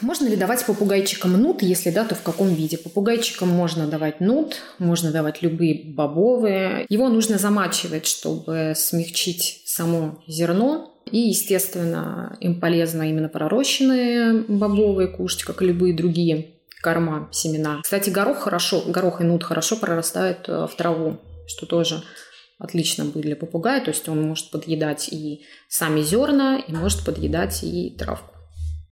Можно ли давать попугайчикам нут? Если да, то в каком виде? Попугайчикам можно давать нут, можно давать любые бобовые. Его нужно замачивать, чтобы смягчить само зерно. И, естественно, им полезно именно пророщенные бобовые кушать, как и любые другие корма, семена. Кстати, горох хорошо, горох и нут хорошо прорастают э, в траву, что тоже отлично будет для попугая. То есть он может подъедать и сами зерна, и может подъедать и травку.